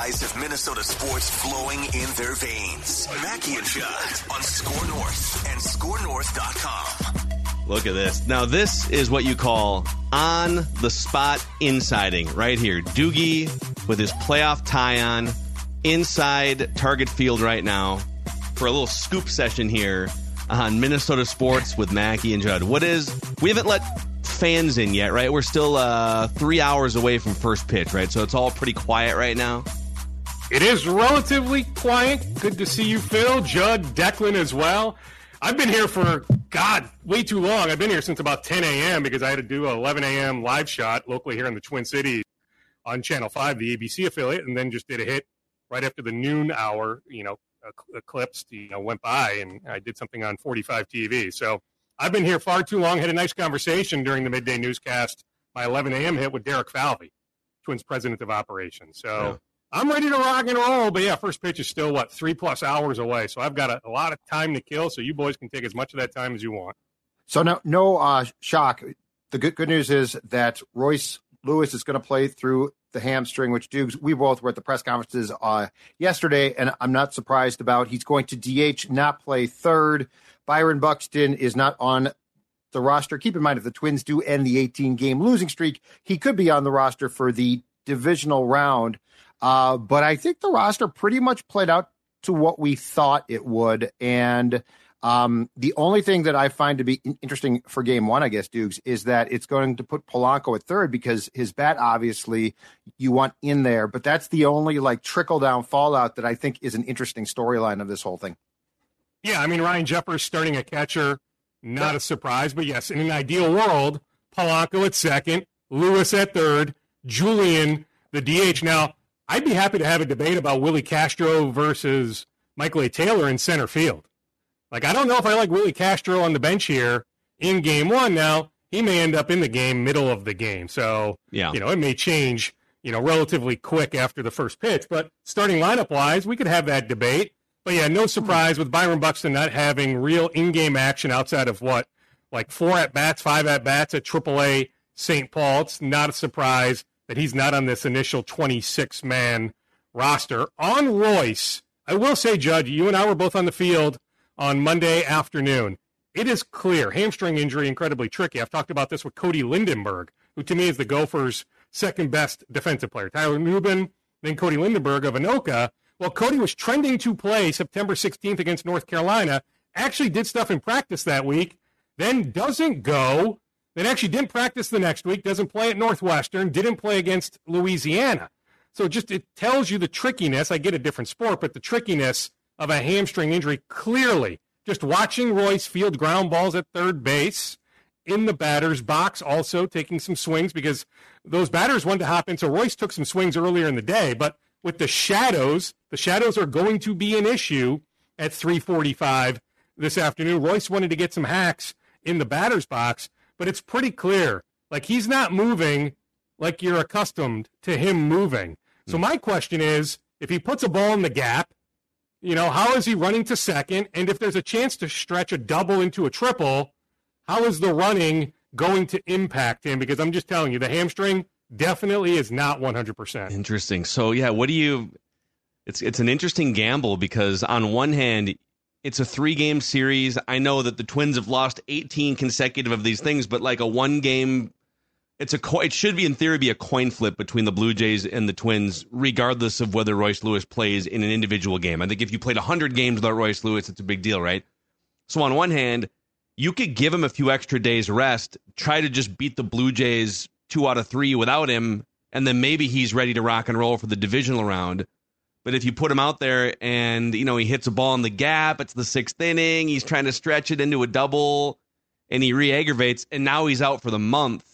Have Minnesota sports flowing in their veins. Mackey and Judd on Score North and ScoreNorth.com. Look at this. Now, this is what you call on the spot insiding right here. Doogie with his playoff tie on inside Target Field right now for a little scoop session here on Minnesota sports with Mackey and Judd. What is, we haven't let fans in yet, right? We're still uh, three hours away from first pitch, right? So it's all pretty quiet right now. It is relatively quiet. Good to see you, Phil, Judd, Declan as well. I've been here for, God, way too long. I've been here since about 10 a.m. because I had to do an 11 a.m. live shot locally here in the Twin Cities on Channel 5, the ABC affiliate, and then just did a hit right after the noon hour, you know, eclipsed, you know, went by, and I did something on 45 TV. So I've been here far too long. Had a nice conversation during the midday newscast, my 11 a.m. hit with Derek Falvey, Twins president of operations. So yeah. I'm ready to rock and roll. But yeah, first pitch is still what three plus hours away. So I've got a, a lot of time to kill. So you boys can take as much of that time as you want. So no, no uh, shock. The good good news is that Royce Lewis is going to play through the hamstring, which Dukes, we both were at the press conferences uh, yesterday, and I'm not surprised about. He's going to DH, not play third. Byron Buxton is not on the roster. Keep in mind, if the Twins do end the 18 game losing streak, he could be on the roster for the divisional round. Uh, but I think the roster pretty much played out to what we thought it would. And um, the only thing that I find to be interesting for game one, I guess, Dukes, is that it's going to put Polanco at third because his bat, obviously, you want in there. But that's the only like trickle down fallout that I think is an interesting storyline of this whole thing. Yeah, I mean Ryan Jeffers starting a catcher, not a surprise, but yes, in an ideal world, Polanco at second, Lewis at third, Julien, the DH. Now, I'd be happy to have a debate about Willi Castro versus Michael A. Taylor in center field. Like, I don't know if I like Willi Castro on the bench here in game one. Now, he may end up in the game, middle of the game. So, yeah. you know, it may change, you know, relatively quick after the first pitch. But starting lineup wise, we could have that debate. But yeah, no surprise with Byron Buxton not having real in-game action outside of what, like four at bats, five at bats at AAA St. Paul. It's not a surprise that he's not on this initial 26 man roster. On Royce, I will say, Judge, you and I were both on the field on Monday afternoon. It is clear hamstring injury incredibly tricky. I've talked about this with Cody Lindenberg, who to me is the Gophers' second best defensive player. Tyler Nubin, then Cody Lindenberg of Anoka. Well, Cody was trending to play September 16th against North Carolina, actually did stuff in practice that week, then doesn't go, then actually didn't practice the next week, doesn't play at Northwestern, didn't play against Louisiana. So just it tells you the trickiness. I get a different sport, but the trickiness of a hamstring injury clearly. Just watching Royce field ground balls at third base in the batter's box, also taking some swings because those batters wanted to hop in. So Royce took some swings earlier in the day, but with the shadows. The shadows are going to be an issue at 345 this afternoon. Royce wanted to get some hacks in the batter's box, but it's pretty clear. Like he's not moving like you're accustomed to him moving. So hmm. my question is, if he puts a ball in the gap, you know, how is he running to second? And if there's a chance to stretch a double into a triple, how is the running going to impact him? Because I'm just telling you, the hamstring definitely is not 100%. Interesting. So, yeah, what do you it's it's an interesting gamble because on one hand, it's a three game series. I know that the Twins have lost 18 consecutive of these things, but like a one game it's a co- it should be in theory be a coin flip between the Blue Jays and the Twins, regardless of whether Royce Lewis plays in an individual game. I think if you played hundred games without Royce Lewis, it's a big deal, right? So on one hand, you could give him a few extra days rest, try to just beat the Blue Jays two out of three without him, and then maybe he's ready to rock and roll for the divisional round. But if you put him out there and you know he hits a ball in the gap, it's the sixth inning, he's trying to stretch it into a double, and he re-aggravates, and now he's out for the month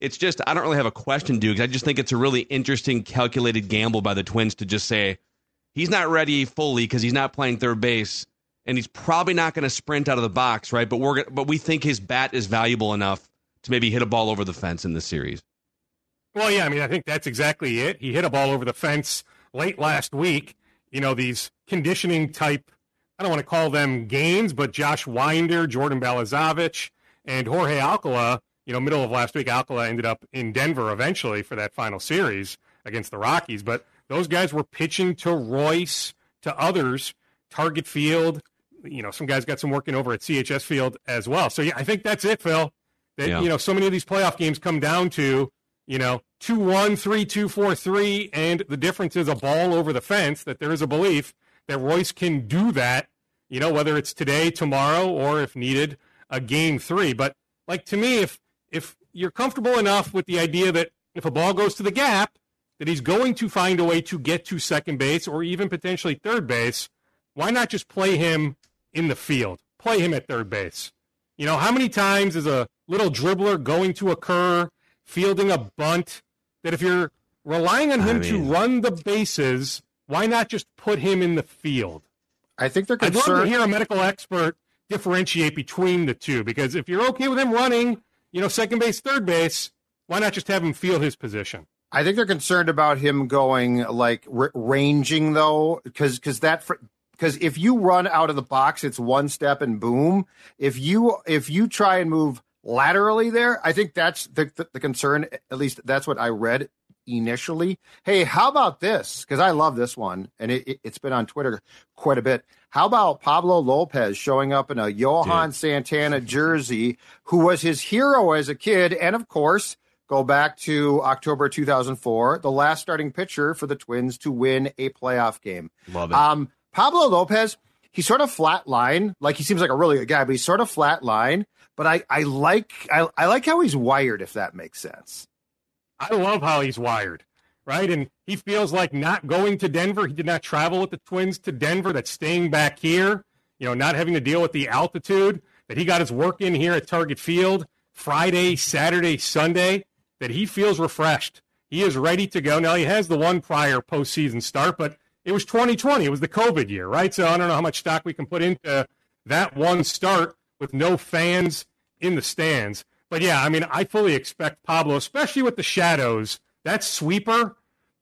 it's just I don't really have a question, Dukes. I just think it's a really interesting, calculated gamble by the Twins to just say he's not ready fully because he's not playing third base, and he's probably not going to sprint out of the box, right? But we're but we think his bat is valuable enough to maybe hit a ball over the fence in this series. Well, yeah, I mean, I think that's exactly it. He hit a ball over the fence late last week. You know, these conditioning type, I don't want to call them gains, but Josh Winder, Jordan Balazovic, and Jorge Alcala you know, middle of last week, Alcala ended up in Denver eventually for that final series against the Rockies. But those guys were pitching to Royce, to others, Target Field. You know, some guys got some working over at CHS Field as well. So yeah, I think that's it, Phil. That yeah. you know, so many of these playoff games come down to you know two one, three two, four three, and the difference is a ball over the fence. That there is a belief that Royce can do that. You know, whether it's today, tomorrow, or if needed, a game three. But like to me, if if you're comfortable enough with the idea that if a ball goes to the gap, that he's going to find a way to get to second base or even potentially third base, why not just play him in the field? Play him at third base. You know, how many times is a little dribbler going to occur, fielding a bunt, that if you're relying on him I mean, to run the bases, why not just put him in the field? I think they're concerned. I'd love to hear a medical expert differentiate between the two because if you're okay with him running you know, second base, third base, why not just have him field his position? I think they're concerned about him going like r- ranging though, because because that because if you run out of the box, it's one step and boom. If you if you try and move laterally there, I think that's the, the, the concern. At least that's what I read initially. Hey, how about this? Because I love this one, and it, it, has been on Twitter quite a bit. How about Pablo Lopez showing up in a Johan Dude. Santana jersey, who was his hero as a kid, and of course, go back to October 2004, the last starting pitcher for the Twins to win a playoff game. Love it. Um, Pablo Lopez, he's sort of flat line. Like he seems like a really good guy, but he's sort of flat line. But I, I like I, I like how he's wired, if that makes sense. I love how he's wired, right? And he feels like not going to Denver. He did not travel with the Twins to Denver. That's staying back here, you know, not having to deal with the altitude. That he got his work in here at Target Field Friday, Saturday, Sunday. That he feels refreshed. He is ready to go. Now he has the one prior postseason start, but it was 2020. It was the COVID year, right? So I don't know how much stock we can put into that one start with no fans in the stands. But yeah, I mean, I fully expect Pablo, especially with the shadows, that sweeper,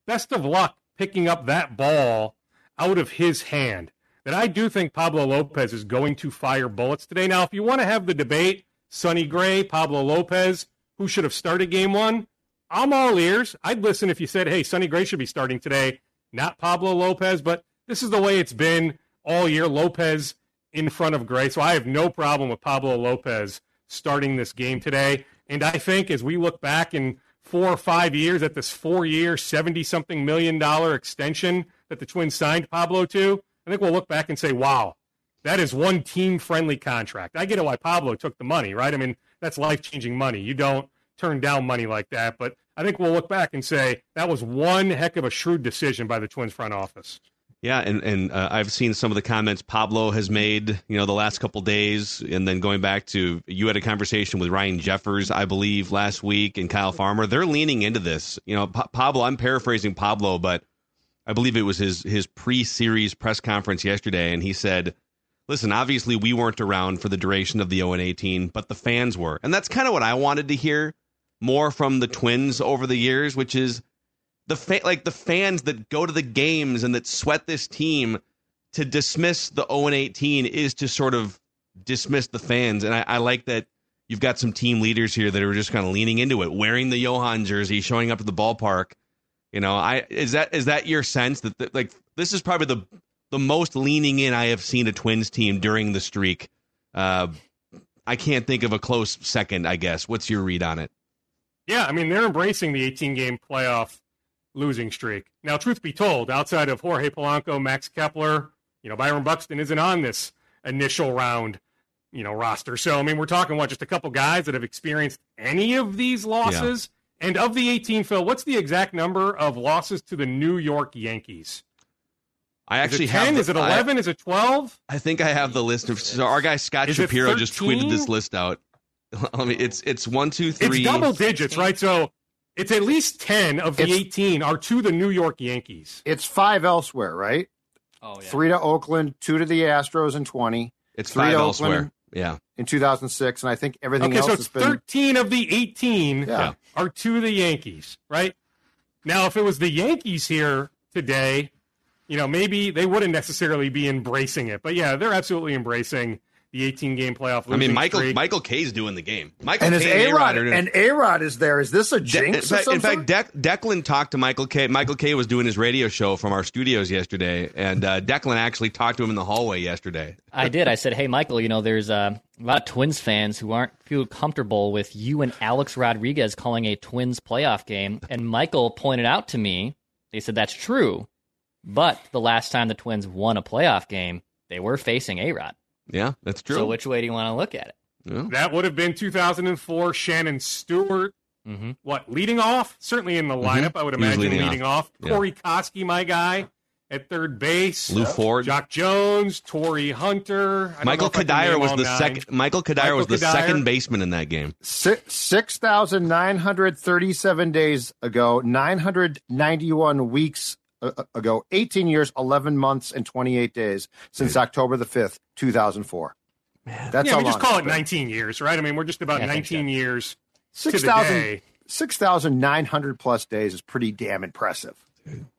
best of luck picking up that ball out of his hand. That I do think Pablo Lopez is going to fire bullets today. Now, if you want to have the debate, Sonny Gray, Pablo Lopez, who should have started game one, I'm all ears. I'd listen if you said, hey, Sonny Gray should be starting today, not Pablo Lopez. But this is the way it's been all year. Lopez in front of Gray. So I have no problem with Pablo Lopez starting this game today. And I think as we look back in four or five years at this four year, 70 something million dollar extension that the Twins signed Pablo to, I think we'll look back and say, wow, that is one team friendly contract. I get it why Pablo took the money, right? I mean, that's life changing money. You don't turn down money like that. But I think we'll look back and say that was one heck of a shrewd decision by the Twins front office. Yeah, and and uh, I've seen some of the comments Pablo has made, you know, the last couple days, and then going back to you had a conversation with Ryan Jeffers, I believe, last week, and Kyle Farmer. They're leaning into this. You know, pa- Pablo. I'm paraphrasing Pablo, but I believe it was his his pre-series press conference yesterday, and he said, "Listen, obviously we weren't around for the duration of the 0 18, but the fans were, and that's kind of what I wanted to hear more from the Twins over the years, which is." The fa- like the fans that go to the games and that sweat this team to dismiss the 0 and 18 is to sort of dismiss the fans. And I, I like that you've got some team leaders here that are just kind of leaning into it, wearing the Johan jersey, showing up to the ballpark. You know, I is that is that your sense that, that like this is probably the the most leaning in I have seen a Twins team during the streak. Uh, I can't think of a close second. I guess. What's your read on it? Yeah, I mean they're embracing the 18 game playoff losing streak. Now, truth be told, outside of Jorge Polanco, Max Kepler, you know Byron Buxton isn't on this initial round, you know roster. So I mean we're talking what just a couple guys that have experienced any of these losses. And of the 18, Phil, what's the exact number of losses to the New York Yankees? I actually is it 10? have. The, is it 11? I, is it 12? I think I have the list of. So our guy Scott Is Shapiro just tweeted this list out. I mean, it's it's one, two, three. It's double digits, right? So it's at least 10 of the It's- 18 are to the New York Yankees. It's five elsewhere, right? Oh yeah. Three to Oakland, two to the Astros in 20 It's three five to elsewhere. Oakland. Yeah, in 2006, and I think everything Okay, else so has it's been. 13 of the 18 Yeah. are to the Yankees, right? Now, if it was the Yankees here today, you know, maybe they wouldn't necessarily be embracing it. But yeah, they're absolutely embracing the 18 game playoff I mean losing Michael streak. Michael Kay's doing the game. Michael And is K A Rod and A Rod is there? Is this a De- jinx? in fact, some in fact sort? Dec- Declan talked to Michael Kay. Michael Kay. was doing his radio show from our studios yesterday, and uh, Declan actually talked to him in the hallway yesterday. I did. I said, "Hey, Michael, you know, there's uh, a lot of Twins fans who aren't feel comfortable with you and Alex Rodriguez calling a Twins playoff game." And Michael pointed out to me, they said that's true, but the last time the Twins won a playoff game, they were facing A Rod. Yeah, that's true. So which way do you want to look at it? Yeah. that would have been 2004. Shannon Stewart, Mm-hmm. what, leading off? Certainly in the lineup, I would imagine leading leading, off. Yeah. Corey Koskie, my guy, at third base. Lew Ford. Jacque Jones, Torii Hunter. Michael know if I can Cuddyer was the second. Michael Cuddyer Michael was the Cuddyer. second baseman in that game. Six six thousand nine hundred thirty-seven days ago, nine hundred ninety-one weeks a- Uh, uh, ago, eighteen years, eleven months, and twenty-eight days since October the fifth, two thousand four. That's Yeah, we just call it 19 years, right? I mean, we're just about Yeah, I think 19 years to Six the thousand day. six thousand nine hundred plus days is pretty damn impressive.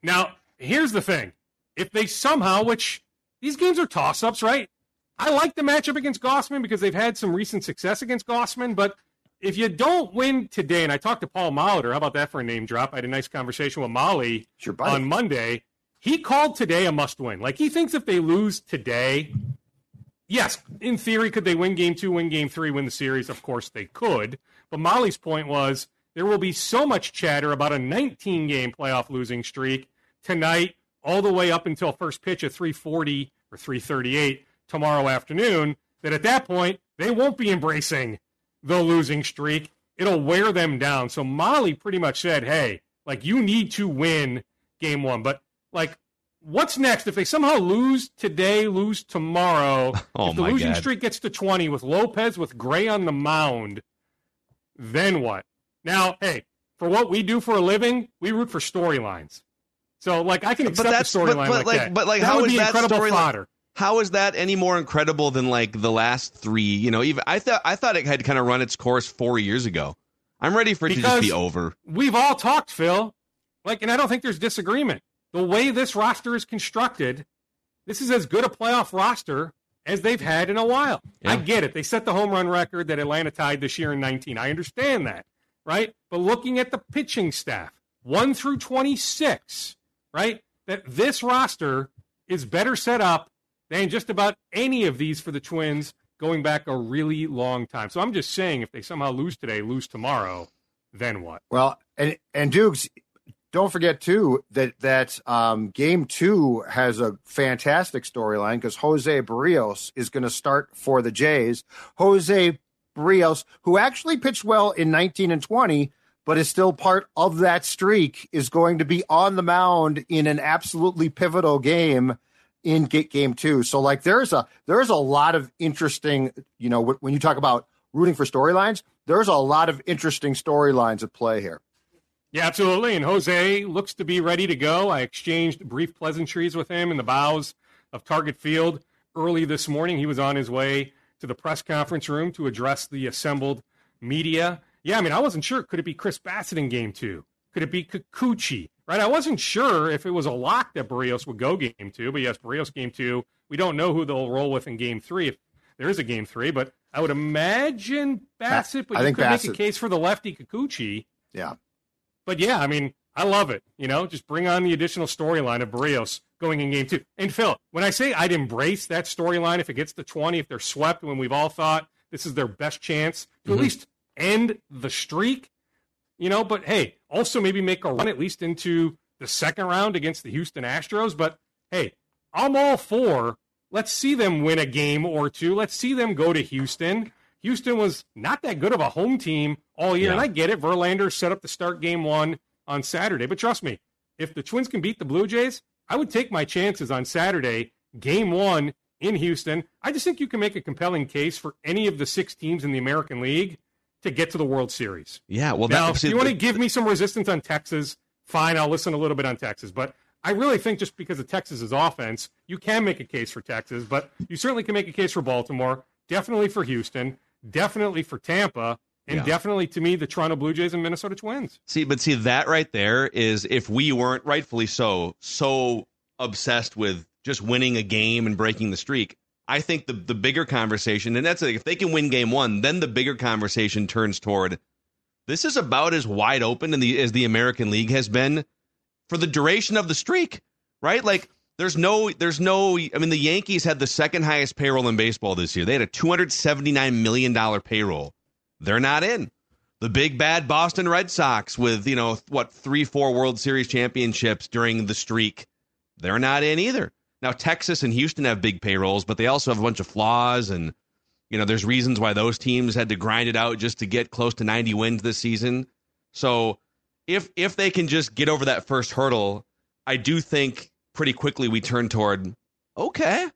Now, here's the thing. If they somehow, which these games are toss ups, right? I like the matchup against Gausman because they've had some recent success against Gausman, but if you don't win today, and I talked to Paul Molitor, how about that for a name drop? I had a nice conversation with Molly on Monday. He called today a must win. Like he thinks if they lose today, yes, in theory, could they win game two, win game three, win the series? Of course they could. But Molly's point was there will be so much chatter about a 19 game playoff losing streak tonight, all the way up until first pitch at 340 or 338 tomorrow afternoon, that at that point, they won't be embracing the losing streak. It'll wear them down. So Molly pretty much said, hey, like you need to win game one. But like, what's next? If they somehow lose today, lose tomorrow, Oh, if the losing God. streak gets to 20 with Lopez, with Gray on the mound, then what? Now, hey, for what we do for a living, we root for storylines. So, like, I can But accept that's- a but- storyline but, like, like- that. but, like, that how would is be that incredible fodder. How is that any more incredible than like the last three? You know, even I thought I thought it had kind of run its course four years ago. I'm ready for it to just be over. we've all talked, Phil. Like, and I don't think there's disagreement. The way this roster is constructed, this is as good a playoff roster as they've had in a while. I get it. They set the home run record that Atlanta tied this year in 19. I understand that, right? But looking at the pitching staff, 1 through 26, right? That this roster is better set up than just about any of these for the Twins going back a really long time. So I'm just saying if they somehow lose today, lose tomorrow, then what? Well, and and Dukes, don't forget too that that um, game two has a fantastic storyline because Jose Berrios is going to start for the Jays. Jose Berrios, who actually pitched well in 19 and 20, but is still part of that streak, is going to be on the mound in an absolutely pivotal game in ga- game two. So like there's a there's a lot of interesting, you know, when you talk about rooting for storylines, there's a lot of interesting storylines at play here. Yeah, absolutely. And Jose looks to be ready to go. I exchanged brief pleasantries with him in the bows of Target Field early this morning. He was on his way to the press conference room to address the assembled media. Yeah, I mean, I wasn't sure. Could it be Chris Bassitt in game two? Could it be Kikuchi? Right? I wasn't sure if it was a lock that Berrios would go game two, but yes, Berrios game two. We don't know who they'll roll with in game three if there is a game three, but I would imagine Bassitt, but I you think could make a case for the lefty Kikuchi. Yeah. But yeah, I mean, I love it. You know, just bring on the additional storyline of Berrios going in game two. And Phil, when I say I'd embrace that storyline if it gets to 20, if they're swept when we've all thought this is their best chance to Mm-hmm. at least end the streak, you know, but hey, also maybe make a run at least into the second round against the Houston Astros. But hey, I'm all for let's see them win a game or two. Let's see them go to Houston. Houston was not that good of a home team all year, Yeah. and I get it. Verlander set up to start game one on Saturday, but trust me, if the Twins can beat the Blue Jays, I would take my chances on Saturday, game one in Houston. I just think you can make a compelling case for any of the six teams in the American League to get to the World Series. Yeah, well, Now, that, if you want to give me some resistance on Texas, fine, I'll listen a little bit on Texas. But I really think just because of Texas's offense, you can make a case for Texas, but you certainly can make a case for Baltimore, definitely for Houston, definitely for Tampa, and Yeah. definitely to me the Toronto Blue Jays and Minnesota Twins. See, but see that right there is if we weren't rightfully so so obsessed with just winning a game and breaking the streak. I think the the bigger conversation, and that's like if they can win game one, then the bigger conversation turns toward this is about as wide open in the as the American League has been for the duration of the streak, right? Like there's no there's no I mean the Yankees had the second highest payroll in baseball this year. They had a 279 million dollar payroll. They're not in. The big bad Boston Red Sox with, you know, what, 3 4 World Series championships during the streak. They're not in either. Now Texas and Houston have big payrolls, but they also have a bunch of flaws and you know, there's reasons why those teams had to grind it out just to get close to 90 wins this season. So if if they can just get over that first hurdle, I do think pretty quickly we turn toward okay,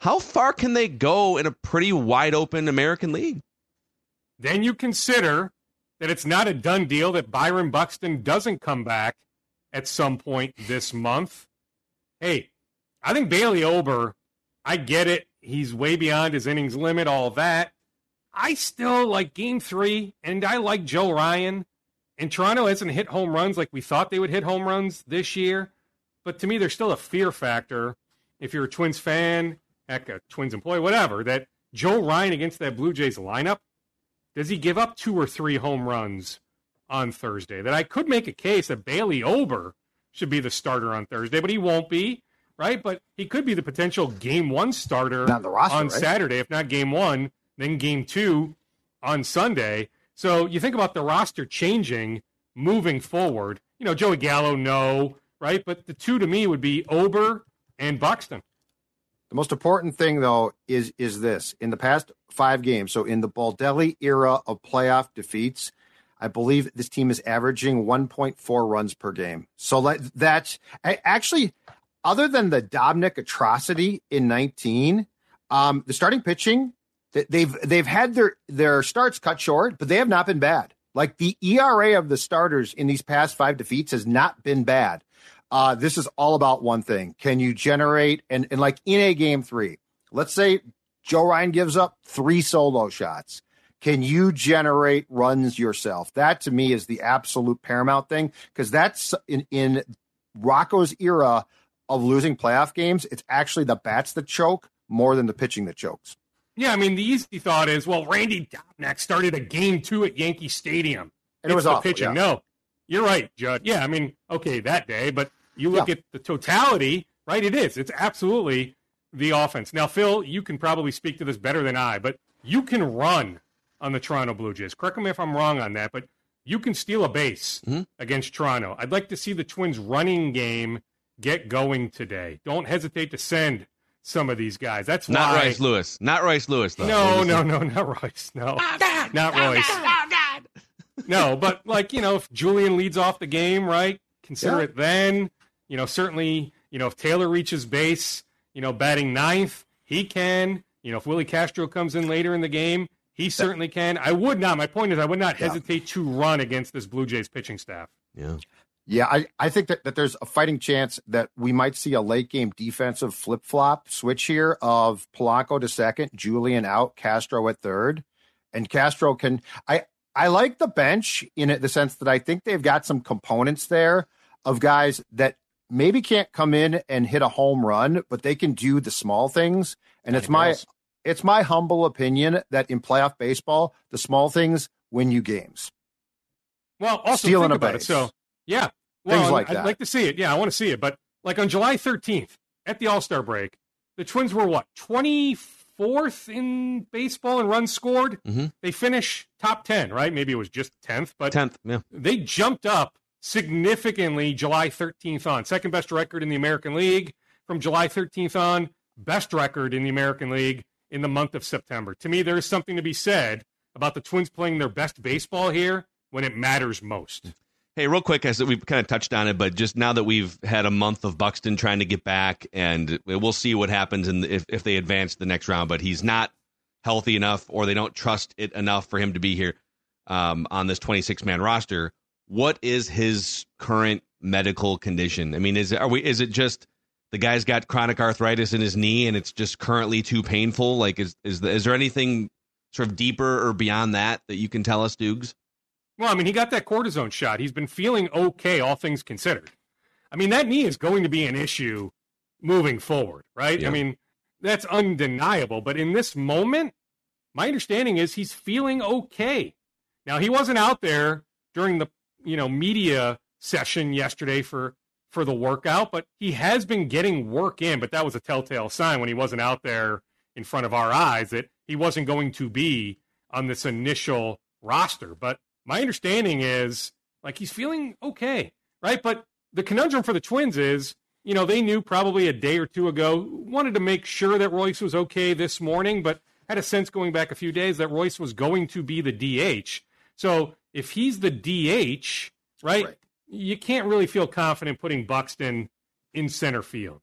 how far can they go in a pretty wide open American League? Then you consider that it's not a done deal that Byron Buxton doesn't come back at some point this month. Hey, I think Bailey Ober, I get it. He's way beyond his innings limit, all that. I still like game three, and I like Joe Ryan. And Toronto hasn't hit home runs like we thought they would hit home runs this year. But to me, there's still a fear factor if you're a Twins fan, heck, a Twins employee, whatever, that Joe Ryan against that Blue Jays lineup, does he give up two or three home runs on Thursday? That I could make a case that Bailey Ober should be the starter on Thursday, but he won't be, right? But he could be the potential game one starter roster, on right? Saturday, if not game one, then game two on Sunday. So you think about the roster changing moving forward. You know, Joey Gallo, no, right? But the two to me would be Ober and Buxton. The most important thing, though, is is this: in the past five games, so in the Baldelli era of playoff defeats, I believe this team is averaging 1.4 runs per game. So let, that's I- actually, other than the Dobnak atrocity in 19, um, the starting pitching they've they've had their their starts cut short, but they have not been bad. Like the ERA of the starters in these past five defeats has not been bad. Uh, this is all about one thing. Can you generate and, and like in a game three, let's say Joe Ryan gives up three solo shots. Can you generate runs yourself? That to me is the absolute paramount thing because that's in, in Rocco's era of losing playoff games. It's actually the bats that choke more than the pitching that chokes. Yeah, I mean, the easy thought is, well, Randy Dobnak started a game two at Yankee Stadium. And it was the awful, pitching. yeah. No, you're right, Judd. Yeah, I mean, okay, that day, but you look Yeah. at the totality, right? It is. It's absolutely the offense. Now, Phil, you can probably speak to this better than I, but you can run on the Toronto Blue Jays. Correct me if I'm wrong on that, but you can steal a base Mm-hmm. against Toronto. I'd like to see the Twins running game get going today. Don't hesitate to send some of these guys. That's Not why. Royce Lewis. Not Royce Lewis, though. No, no, no, not Royce. No, oh, not oh, Royce. Oh, no, but like you know, if Julien leads off the game, right? Consider Yeah. it then. You know, certainly, you know, if Taylor reaches base, you know, batting ninth, he can. You know, if Willi Castro comes in later in the game, he certainly can. I would not. My point is, I would not Yeah. hesitate to run against this Blue Jays pitching staff. Yeah. Yeah, I, I think that, that there's a fighting chance that we might see a late game defensive flip flop switch here of Polanco to second, Julien out, Castro at third. And Castro can I I like the bench in it, the sense that I think they've got some components there of guys that maybe can't come in and hit a home run, but they can do the small things. And it's my it's my humble opinion that in playoff baseball, the small things win you games. Well, also Stealing think a about it. So, yeah, well, Things like I'd that. like to see it. Yeah, I want to see it. But like on July 13th at the All Star break, the Twins were what 24th in baseball in runs scored. Mm-hmm. They finish top 10, right? Maybe it was just 10th, but 10th, yeah. they jumped up significantly July 13th on. Second best record in the American League from July 13th on, best record in the American League in the month of September. To me, there is something to be said about the Twins playing their best baseball here when it matters most. Hey, real quick, as we've kind of touched on it, but just now that we've had a month of Buxton trying to get back, and we'll see what happens and if, if they advance the next round, but he's not healthy enough or they don't trust it enough for him to be here um, on this 26 man roster. What is his current medical condition? I mean, is it, are we, is it just the guy's got chronic arthritis in his knee and it's just currently too painful? Like, is, is, the, is there anything sort of deeper or beyond that that you can tell us, Dukes? Well, I mean, he got that cortisone shot. He's been feeling okay, all things considered. I mean, that knee is going to be an issue moving forward, right? Yeah. I mean, that's undeniable. But in this moment, my understanding is he's feeling okay. Now, he wasn't out there during the you know media session yesterday for for the workout, but he has been getting work in. But that was a telltale sign when he wasn't out there in front of our eyes that he wasn't going to be on this initial roster. But my understanding is like he's feeling okay, right? But the conundrum for the Twins is, you know, they knew probably a day or two ago, wanted to make sure that Royce was okay this morning, but had a sense going back a few days that Royce was going to be the DH. So if he's the DH, right, Right. you can't really feel confident putting Buxton in center field.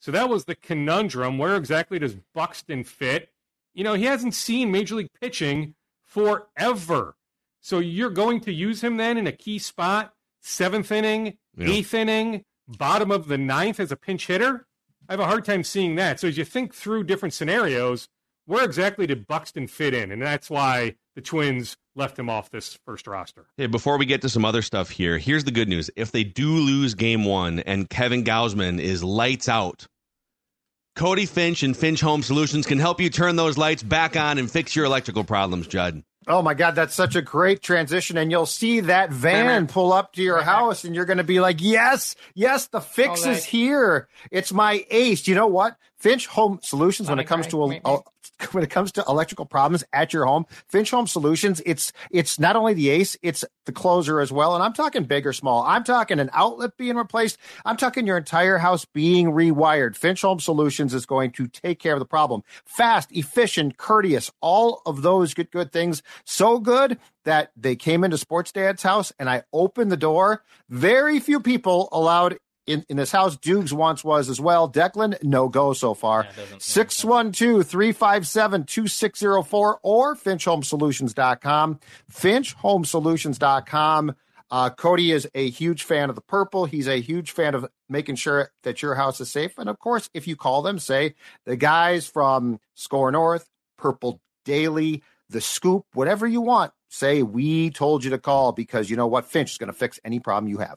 So that was the conundrum. Where exactly does Buxton fit? You know, he hasn't seen Major League pitching forever. So you're going to use him then in a key spot, seventh inning, Yeah. eighth inning, bottom of the ninth as a pinch hitter? I have a hard time seeing that. So as you think through different scenarios, where exactly did Buxton fit in? And that's why the Twins left him off this first roster. Hey, before we get to some other stuff here, here's the good news. If they do lose game one and Kevin Gausman is lights out, Cody Finch and Finch Home Solutions can help you turn those lights back on and fix your electrical problems, Judd. Oh my God, that's such a great transition. And you'll see that van pull up to your house and you're going to be like, yes, yes, the fix is here. It's my ace. You know what? Finch Home Solutions, when it comes to, a, a- when it comes to electrical problems at your home, Finch Home Solutions, it's, it's not only the ace, it's the closer as well. And I'm talking big or small. I'm talking an outlet being replaced. I'm talking your entire house being rewired. Finch Home Solutions is going to take care of the problem. Fast, efficient, courteous, all of those good, good things. So good that they came into Sports Dad's house and I opened the door. Very few people allowed in, in this house. Dukes once was as well. Declan, no go so far. 612 357 2604 or FinchHomeSolutions.com. FinchHomeSolutions.com. Uh, Cody is a huge fan of the purple. He's a huge fan of making sure that your house is safe. And of course, if you call them, say the guys from Score North, Purple Daily, The Scoop, whatever you want, say we told you to call because you know what? Finch is going to fix any problem you have.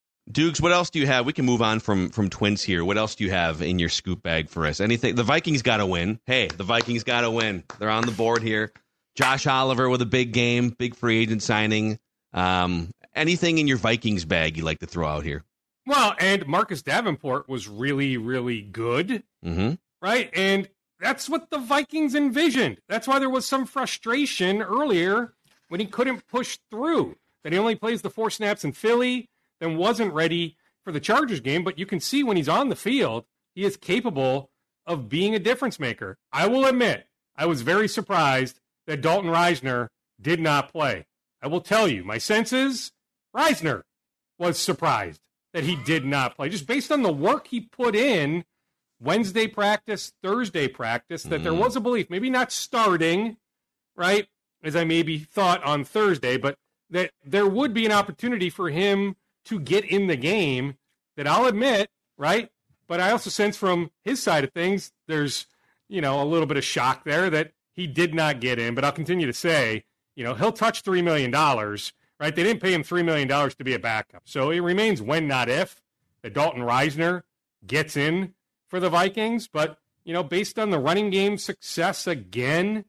Dukes, what else do you have? We can move on from from Twins here. What else do you have in your scoop bag for us? Anything? The Vikings got to win. Hey, the Vikings got to win. They're on the board here. Josh Oliver with a big game, big free agent signing. Um, anything in your Vikings bag you like to throw out here? Well, and Marcus Davenport was really, really good, Mm-hmm. right? And that's what the Vikings envisioned. That's why there was some frustration earlier when he couldn't push through. That he only plays the four snaps in Philly, then wasn't ready for the Chargers game. But you can see when he's on the field, he is capable of being a difference maker. I will admit, I was very surprised that Dalton Risner did not play. I will tell you, my sense is Risner was surprised that he did not play, just based on the work he put in Wednesday practice, Thursday practice, that there Mhm. was a belief, maybe not starting, right, as I maybe thought on Thursday, but that there would be an opportunity for him to get in the game that I'll admit, right? But I also sense from his side of things, there's, you know, a little bit of shock there that he did not get in, but I'll continue to say, you know, he'll touch $3 million, right? They didn't pay him $3 million to be a backup. So it remains when, not if, that Dalton Risner gets in for the Vikings. But, you know, based on the running game success again,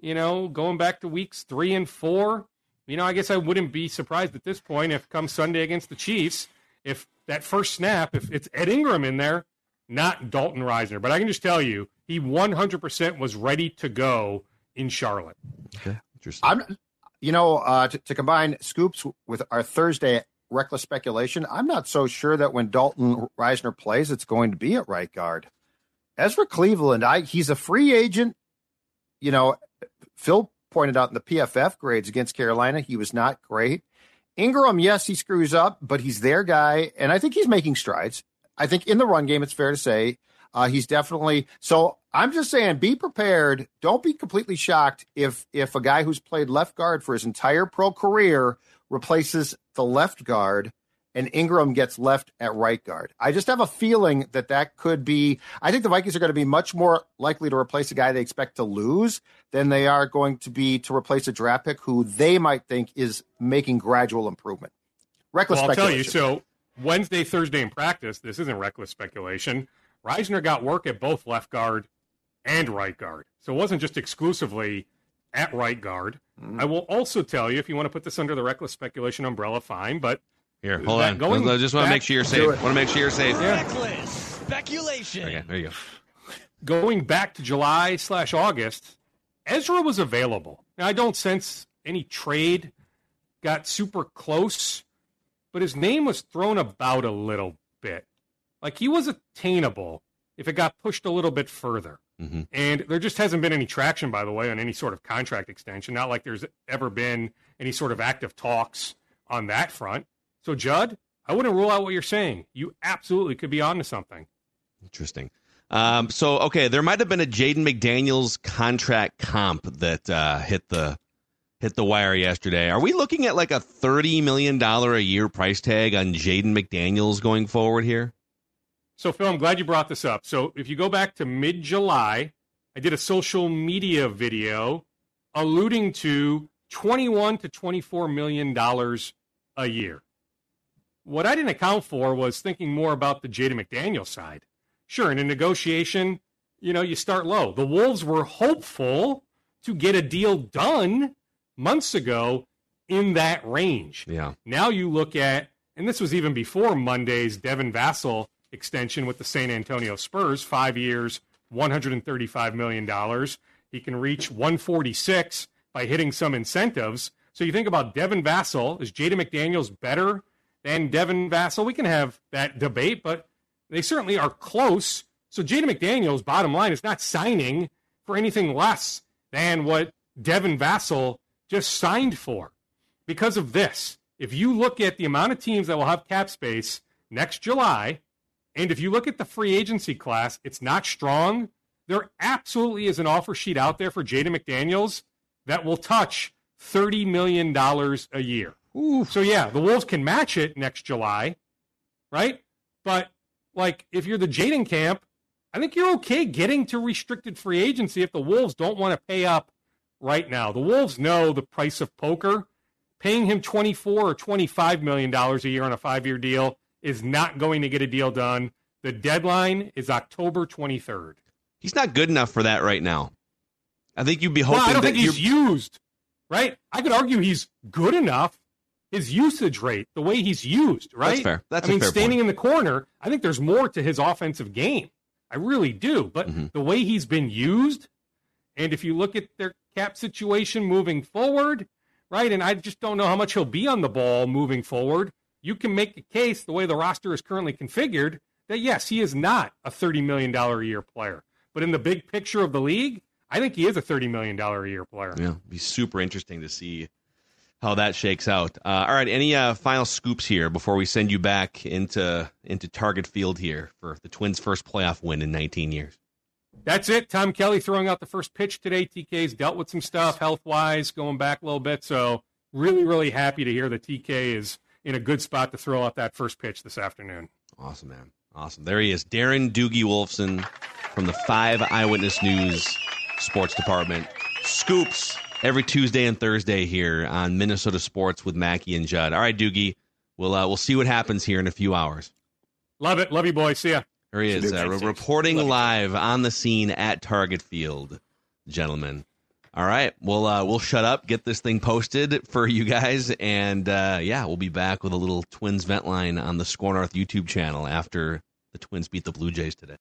you know, going back to weeks three and four, you know, I guess I wouldn't be surprised at this point if come Sunday against the Chiefs, if that first snap, if it's Ed Ingram in there, not Dalton Risner. But I can just tell you, he 100% was ready to go in Charlotte. Okay, interesting. I'm, you know, uh, to, to combine scoops with our Thursday reckless speculation, I'm not so sure that when Dalton Risner plays, it's going to be at right guard. Ezra Cleveland, I he's a free agent. You know, Phil pointed out in the PFF grades against Carolina, he was not great. Ingram, yes, he screws up, but he's their guy, and I think he's making strides. I think in the run game, it's fair to say uh, he's definitely. So I'm just saying, be prepared. Don't be completely shocked if if a guy who's played left guard for his entire pro career replaces the left guard and Ingram gets left at right guard. I just have a feeling that that could be. I think the Vikings are going to be much more likely to replace a guy they expect to lose than they are going to be to replace a draft pick who they might think is making gradual improvement. Reckless well, I'll tell you. So Wednesday, Thursday in practice, this isn't reckless speculation. Risner got work at both left guard and right guard. So it wasn't just exclusively at right guard. Mm-hmm. I will also tell you, if you want to put this under the reckless speculation umbrella, fine. But here, hold on. Going I just want to make sure you're safe. Want to make sure you're safe. Reckless speculation. Okay, there you go. Going back to July slash August, Ezra was available. Now I don't sense any trade got super close, but his name was thrown about a little bit. Like he was attainable if it got pushed a little bit further. Mm-hmm. And there just hasn't been any traction, by the way, on any sort of contract extension. Not like there's ever been any sort of active talks on that front. So, Judd, I wouldn't rule out what you're saying. You absolutely could be onto something. Interesting. Um, so, okay, there might have been a Jaden McDaniels contract comp that uh, hit the hit the wire yesterday. Are we looking at like a thirty million dollar a year price tag on Jaden McDaniels going forward here? So, Phil, I'm glad you brought this up. So, if you go back to mid July, I did a social media video alluding to 21 to 24 million dollars a year. What I didn't account for was thinking more about the Jaden McDaniel side. Sure, in a negotiation, you know, you start low. The Wolves were hopeful to get a deal done months ago in that range. Yeah. Now you look at, and this was even before Monday's Devin Vassell extension with the San Antonio Spurs, five years, $135 million. He can reach 146 by hitting some incentives. So you think about Devin Vassell. Is Jaden McDaniels better and Devin Vassell. We can have that debate, but they certainly are close. So Jaden McDaniels, bottom line, is not signing for anything less than what Devin Vassell just signed for. Because of this, if you look at the amount of teams that will have cap space next July, and if you look at the free agency class, it's not strong. There absolutely is an offer sheet out there for Jaden McDaniels that will touch $30 million a year. Ooh. So yeah, the Wolves can match it next July, right? But like if you're the Jaden camp, I think you're okay getting to restricted free agency if the Wolves don't want to pay up right now. The Wolves know the price of poker. Paying him 24 or 25 million dollars a year on a 5-year deal is not going to get a deal done. The deadline is October 23rd. He's not good enough for that right now. I think you'd be hoping well, I don't think he's used, right? I could argue he's good enough his usage rate, the way he's used, right? That's fair. That's I mean, standing point. in the corner, I think there's more to his offensive game. I really do. But mm-hmm. the way he's been used, and if you look at their cap situation moving forward, right, and I just don't know how much he'll be on the ball moving forward. You can make a case the way the roster is currently configured that yes, he is not a $30 million a year player. But in the big picture of the league, I think he is a $30 million a year player. Yeah, be super interesting to see how that shakes out. Uh, all right, any uh, final scoops here before we send you back into into Target Field here for the Twins' first playoff win in 19 years? That's it. Tom Kelly throwing out the first pitch today. TK's dealt with some stuff health wise, going back a little bit. So really, really happy to hear that TK is in a good spot to throw out that first pitch this afternoon. Awesome, man. Awesome. There he is, Darren Doogie Wolfson from the Five Eyewitness News Sports Department. scoops every Tuesday and Thursday here on Minnesota Sports with Mackey and Judd. All right, Doogie, we'll uh, we'll see what happens here in a few hours. Love it. Love you, boys. See ya. There he is, uh, reporting live on the scene at Target Field, gentlemen. All right, we'll uh, we'll shut up, get this thing posted for you guys, and uh, yeah, we'll be back with a little Twins vent line on the Score North YouTube channel after the Twins beat the Blue Jays today.